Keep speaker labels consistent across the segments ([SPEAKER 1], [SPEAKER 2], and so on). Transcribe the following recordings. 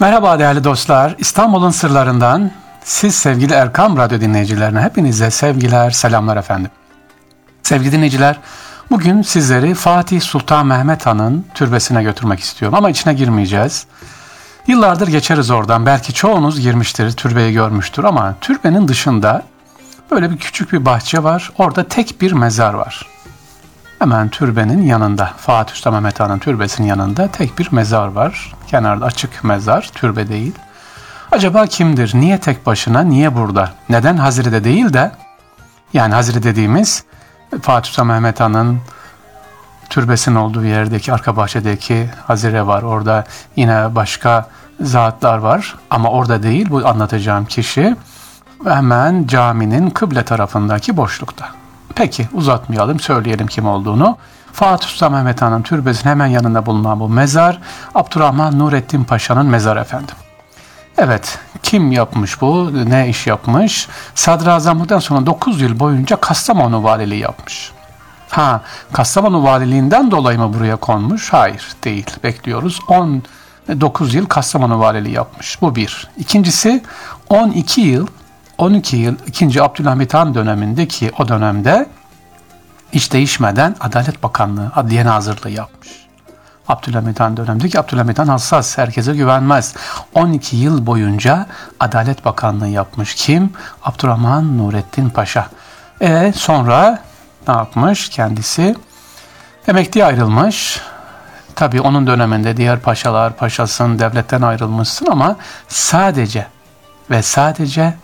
[SPEAKER 1] Merhaba değerli dostlar. İstanbul'un sırlarından siz sevgili Erkam Radyo dinleyicilerine hepinize sevgiler, selamlar efendim. Sevgili dinleyiciler, bugün sizleri Fatih Sultan Mehmet Han'ın türbesine götürmek istiyorum ama içine girmeyeceğiz. Yıllardır geçeriz oradan. Belki çoğunuz girmiştir, türbeyi görmüştür ama türbenin dışında böyle bir küçük bir bahçe var. Orada tek bir mezar var. Hemen türbenin yanında, Fatih Sultan Mehmet Han'ın türbesinin yanında tek bir mezar var. Kenarda açık mezar, türbe değil. Acaba kimdir? Niye tek başına? Niye burada? Neden Hazre'de değil de yani Hazire dediğimiz Fatih Sultan Mehmet Han'ın türbesinin olduğu yerdeki arka bahçedeki Hazire var. Orada yine başka zatlar var ama orada değil bu anlatacağım kişi hemen caminin kıble tarafındaki boşlukta. Peki uzatmayalım söyleyelim kim olduğunu. Fatih Sultan Mehmet Han'ın türbesinin hemen yanında bulunan bu mezar Abdurrahman Nurettin Paşa'nın mezarı efendim. Evet, kim yapmış bu, ne iş yapmış? Sadrazamlıktan sonra 9 yıl boyunca Kastamonu valiliği yapmış. Ha, Kastamonu valiliğinden dolayı mı buraya konmuş? Hayır, değil. Bekliyoruz. 19 yıl Kastamonu valiliği yapmış. Bu bir. İkincisi 12 yıl 12 yıl 2. Abdülhamit Han dönemindeki o dönemde hiç değişmeden Adalet Bakanlığı, Adliye Nazırlığı yapmış. Abdülhamit Han dönemindeki Abdülhamit Han hassas, herkese güvenmez. 12 yıl boyunca Adalet Bakanlığı yapmış. Kim? Abdurrahman Nurettin Paşa. E sonra ne yapmış kendisi? Emekliye ayrılmış. Tabii onun döneminde diğer paşalar, paşasın, devletten ayrılmışsın ama sadece ve sadece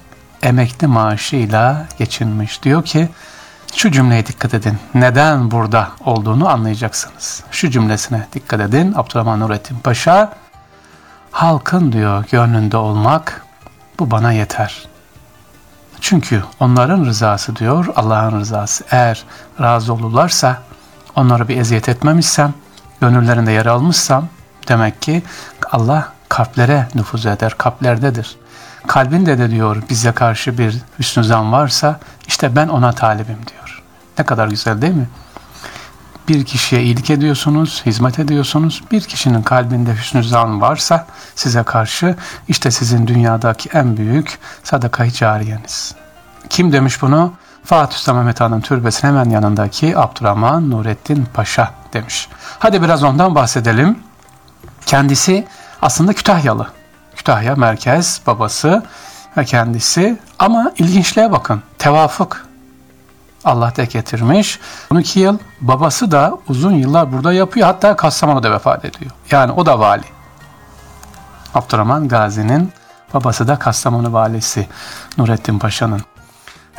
[SPEAKER 1] emekli maaşıyla geçinmiş. Diyor ki şu cümleye dikkat edin. Neden burada olduğunu anlayacaksınız. Şu cümlesine dikkat edin. Abdurrahman Nurettin Paşa halkın diyor gönlünde olmak bu bana yeter. Çünkü onların rızası diyor Allah'ın rızası. Eğer razı olurlarsa onlara bir eziyet etmemişsem, gönüllerinde yer almışsam demek ki Allah kalplere nüfuz eder, kalplerdedir kalbinde de diyor bize karşı bir hüsnü zan varsa işte ben ona talibim diyor. Ne kadar güzel değil mi? Bir kişiye iyilik ediyorsunuz, hizmet ediyorsunuz. Bir kişinin kalbinde hüsnü zan varsa size karşı işte sizin dünyadaki en büyük sadaka-i cariyeniz. Kim demiş bunu? Fatih Sultan Mehmet Han'ın türbesinin hemen yanındaki Abdurrahman Nurettin Paşa demiş. Hadi biraz ondan bahsedelim. Kendisi aslında Kütahyalı. Kütahya merkez babası ve kendisi ama ilginçliğe bakın tevafuk Allah da getirmiş. 12 yıl babası da uzun yıllar burada yapıyor hatta Kastamonu'da vefat ediyor. Yani o da vali. Abdurrahman Gazi'nin babası da Kastamonu valisi Nurettin Paşa'nın.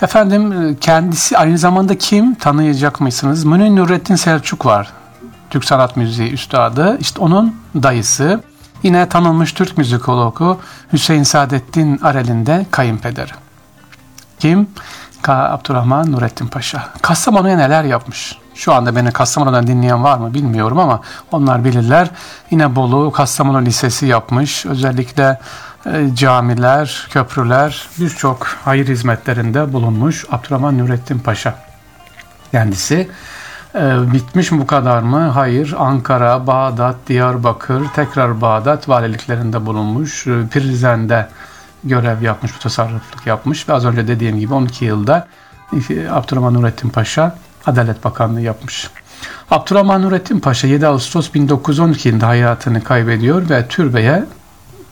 [SPEAKER 1] Efendim kendisi aynı zamanda kim tanıyacak mısınız? Münir Nurettin Selçuk var. Türk Sanat Müziği üstadı. İşte onun dayısı. Yine tanınmış Türk müzikologu Hüseyin Saadettin Arel'in de kayınpederi. Kim? Ka Abdurrahman Nurettin Paşa. Kastamonu'ya neler yapmış? Şu anda beni Kastamonu'dan dinleyen var mı bilmiyorum ama onlar bilirler. Yine Bolu Kastamonu Lisesi yapmış. Özellikle e, camiler, köprüler, birçok hayır hizmetlerinde bulunmuş Abdurrahman Nurettin Paşa. Kendisi ee, bitmiş mi bu kadar mı? Hayır. Ankara, Bağdat, Diyarbakır, tekrar Bağdat valiliklerinde bulunmuş. Ee, Prizren'de görev yapmış, tasarrufluk yapmış ve az önce dediğim gibi 12 yılda e, Abdurrahman Nurettin Paşa Adalet Bakanlığı yapmış. Abdurrahman Nurettin Paşa 7 Ağustos 1912 yılında hayatını kaybediyor ve türbeye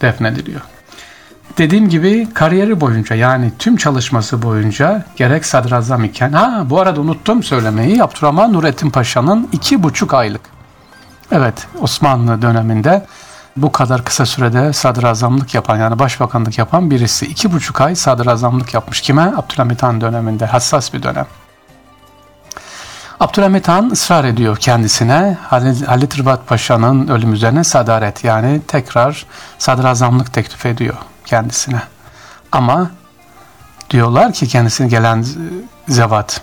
[SPEAKER 1] defnediliyor. Dediğim gibi kariyeri boyunca yani tüm çalışması boyunca gerek sadrazam iken ha bu arada unuttum söylemeyi Abdurrahman Nurettin Paşa'nın iki buçuk aylık evet Osmanlı döneminde bu kadar kısa sürede sadrazamlık yapan yani başbakanlık yapan birisi iki buçuk ay sadrazamlık yapmış. Kime? Abdülhamit Han döneminde hassas bir dönem. Abdülhamit Han ısrar ediyor kendisine Halit Rıbat Paşa'nın ölüm üzerine sadaret yani tekrar sadrazamlık teklif ediyor kendisine. Ama diyorlar ki kendisine gelen zevat,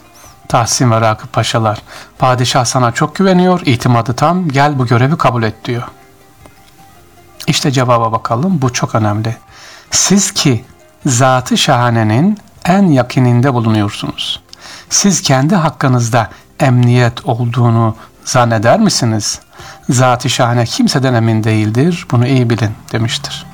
[SPEAKER 1] Tahsin ve Rakıp Paşalar, padişah sana çok güveniyor, itimadı tam, gel bu görevi kabul et diyor. İşte cevaba bakalım, bu çok önemli. Siz ki zatı şahanenin en yakınında bulunuyorsunuz. Siz kendi hakkınızda emniyet olduğunu zanneder misiniz? Zat-ı şahane kimseden emin değildir, bunu iyi bilin demiştir.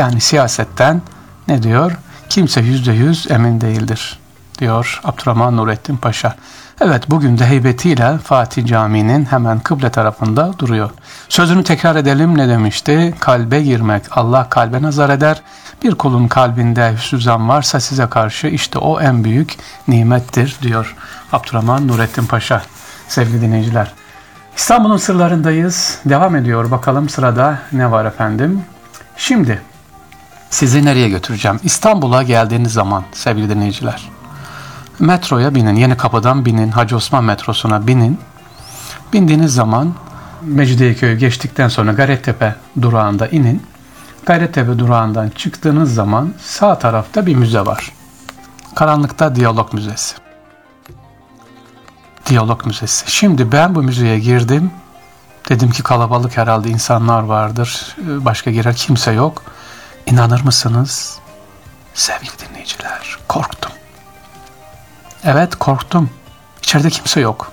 [SPEAKER 1] Yani siyasetten ne diyor? Kimse yüzde yüz emin değildir diyor Abdurrahman Nurettin Paşa. Evet bugün de heybetiyle Fatih Camii'nin hemen kıble tarafında duruyor. Sözünü tekrar edelim ne demişti? Kalbe girmek Allah kalbe nazar eder. Bir kulun kalbinde hüsnü varsa size karşı işte o en büyük nimettir diyor Abdurrahman Nurettin Paşa. Sevgili dinleyiciler. İstanbul'un sırlarındayız. Devam ediyor. Bakalım sırada ne var efendim? Şimdi sizi nereye götüreceğim? İstanbul'a geldiğiniz zaman sevgili dinleyiciler. Metroya binin. Yeni kapıdan binin. Hacı Osman metrosuna binin. Bindiğiniz zaman Mecidiyeköy'ü geçtikten sonra Gayrettepe durağında inin. Gayrettepe durağından çıktığınız zaman sağ tarafta bir müze var. Karanlıkta Diyalog Müzesi. Diyalog Müzesi. Şimdi ben bu müzeye girdim. Dedim ki kalabalık herhalde insanlar vardır. Başka girer kimse yok. İnanır mısınız? Sevgili dinleyiciler, korktum. Evet korktum. İçeride kimse yok.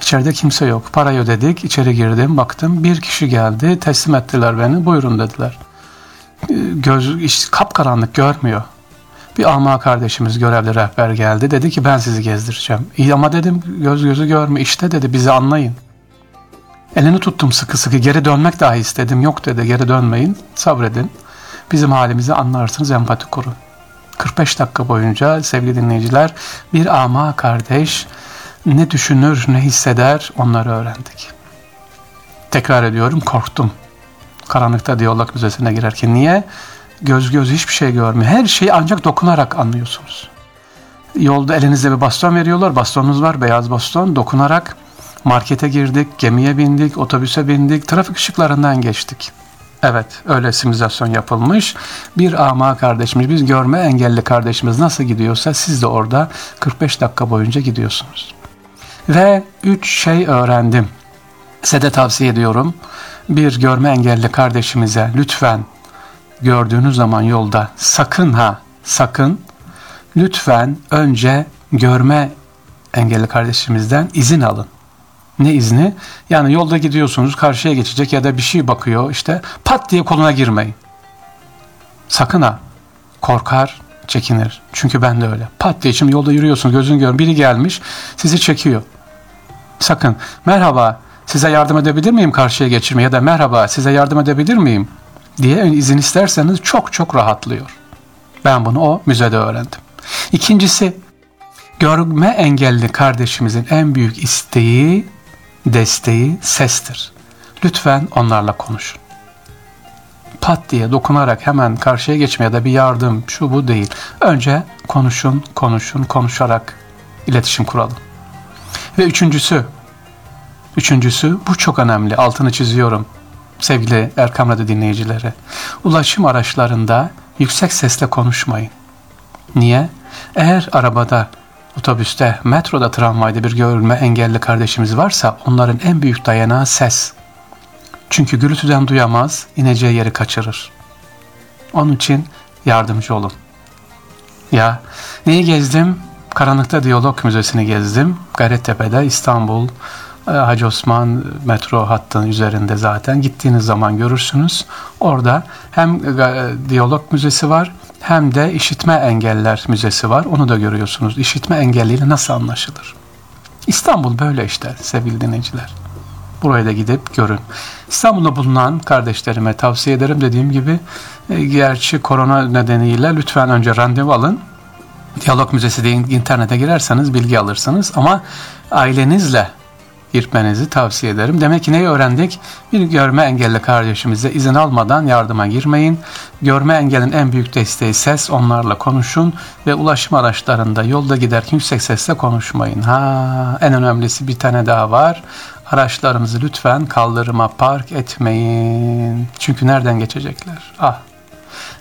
[SPEAKER 1] İçeride kimse yok. Parayı ödedik, içeri girdim, baktım. Bir kişi geldi, teslim ettiler beni. Buyurun dediler. Ee, göz, işte, kapkaranlık görmüyor. Bir ama kardeşimiz görevli rehber geldi. Dedi ki ben sizi gezdireceğim. İyi ama dedim göz gözü görme. İşte dedi bizi anlayın. Elini tuttum sıkı sıkı. Geri dönmek dahi istedim. Yok dedi geri dönmeyin. Sabredin. Bizim halimizi anlarsınız empati kurun. 45 dakika boyunca sevgili dinleyiciler bir ama kardeş ne düşünür ne hisseder onları öğrendik. Tekrar ediyorum korktum. Karanlıkta diyalog müzesine girerken niye? Göz göz hiçbir şey görmüyor. Her şeyi ancak dokunarak anlıyorsunuz. Yolda elinizde bir baston veriyorlar. Bastonunuz var beyaz baston. Dokunarak markete girdik, gemiye bindik, otobüse bindik, trafik ışıklarından geçtik. Evet, öyle simülasyon yapılmış. Bir ama kardeşimiz, biz görme engelli kardeşimiz nasıl gidiyorsa siz de orada 45 dakika boyunca gidiyorsunuz. Ve üç şey öğrendim. Size de tavsiye ediyorum. Bir görme engelli kardeşimize lütfen gördüğünüz zaman yolda sakın ha sakın lütfen önce görme engelli kardeşimizden izin alın. Ne izni? Yani yolda gidiyorsunuz karşıya geçecek ya da bir şey bakıyor işte pat diye koluna girmeyin. Sakın ha. Korkar, çekinir. Çünkü ben de öyle. Pat diye şimdi yolda yürüyorsunuz gözün gör biri gelmiş sizi çekiyor. Sakın merhaba size yardım edebilir miyim karşıya geçirmeye ya da merhaba size yardım edebilir miyim diye izin isterseniz çok çok rahatlıyor. Ben bunu o müzede öğrendim. İkincisi görme engelli kardeşimizin en büyük isteği desteği sestir. Lütfen onlarla konuşun. Pat diye dokunarak hemen karşıya geçme ya da bir yardım şu bu değil. Önce konuşun, konuşun, konuşarak iletişim kuralım. Ve üçüncüsü, üçüncüsü bu çok önemli, altını çiziyorum sevgili Erkam Radyo dinleyicileri. Ulaşım araçlarında yüksek sesle konuşmayın. Niye? Eğer arabada otobüste, metroda, tramvayda bir görülme engelli kardeşimiz varsa onların en büyük dayanağı ses. Çünkü gürültüden duyamaz, ineceği yeri kaçırır. Onun için yardımcı olun. Ya neyi gezdim? Karanlıkta Diyalog Müzesi'ni gezdim. Gayrettepe'de İstanbul e, Hacı Osman metro hattının üzerinde zaten gittiğiniz zaman görürsünüz. Orada hem e, Diyalog Müzesi var hem de işitme engeller müzesi var. Onu da görüyorsunuz. İşitme engelliyle nasıl anlaşılır? İstanbul böyle işte sevgili dinleyiciler. Buraya da gidip görün. İstanbul'da bulunan kardeşlerime tavsiye ederim dediğim gibi e, gerçi korona nedeniyle lütfen önce randevu alın. Diyalog Müzesi diye internete girerseniz bilgi alırsınız ama ailenizle girmenizi tavsiye ederim. Demek ki neyi öğrendik? Bir görme engelli kardeşimize izin almadan yardıma girmeyin. Görme engelin en büyük desteği ses. Onlarla konuşun ve ulaşım araçlarında yolda giderken yüksek sesle konuşmayın. Ha, en önemlisi bir tane daha var. Araçlarınızı lütfen kaldırıma park etmeyin. Çünkü nereden geçecekler? Ah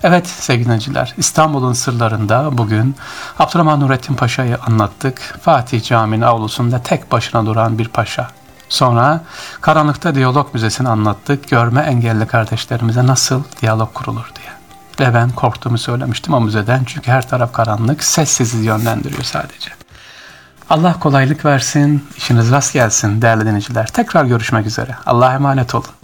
[SPEAKER 1] Evet sevgili dinleyiciler, İstanbul'un sırlarında bugün Abdurrahman Nurettin Paşa'yı anlattık. Fatih Camii'nin avlusunda tek başına duran bir paşa. Sonra Karanlıkta Diyalog Müzesi'ni anlattık. Görme engelli kardeşlerimize nasıl diyalog kurulur diye. Ve ben korktuğumu söylemiştim o müzeden çünkü her taraf karanlık, sessiz yönlendiriyor sadece. Allah kolaylık versin, işiniz rast gelsin değerli dinleyiciler. Tekrar görüşmek üzere. Allah'a emanet olun.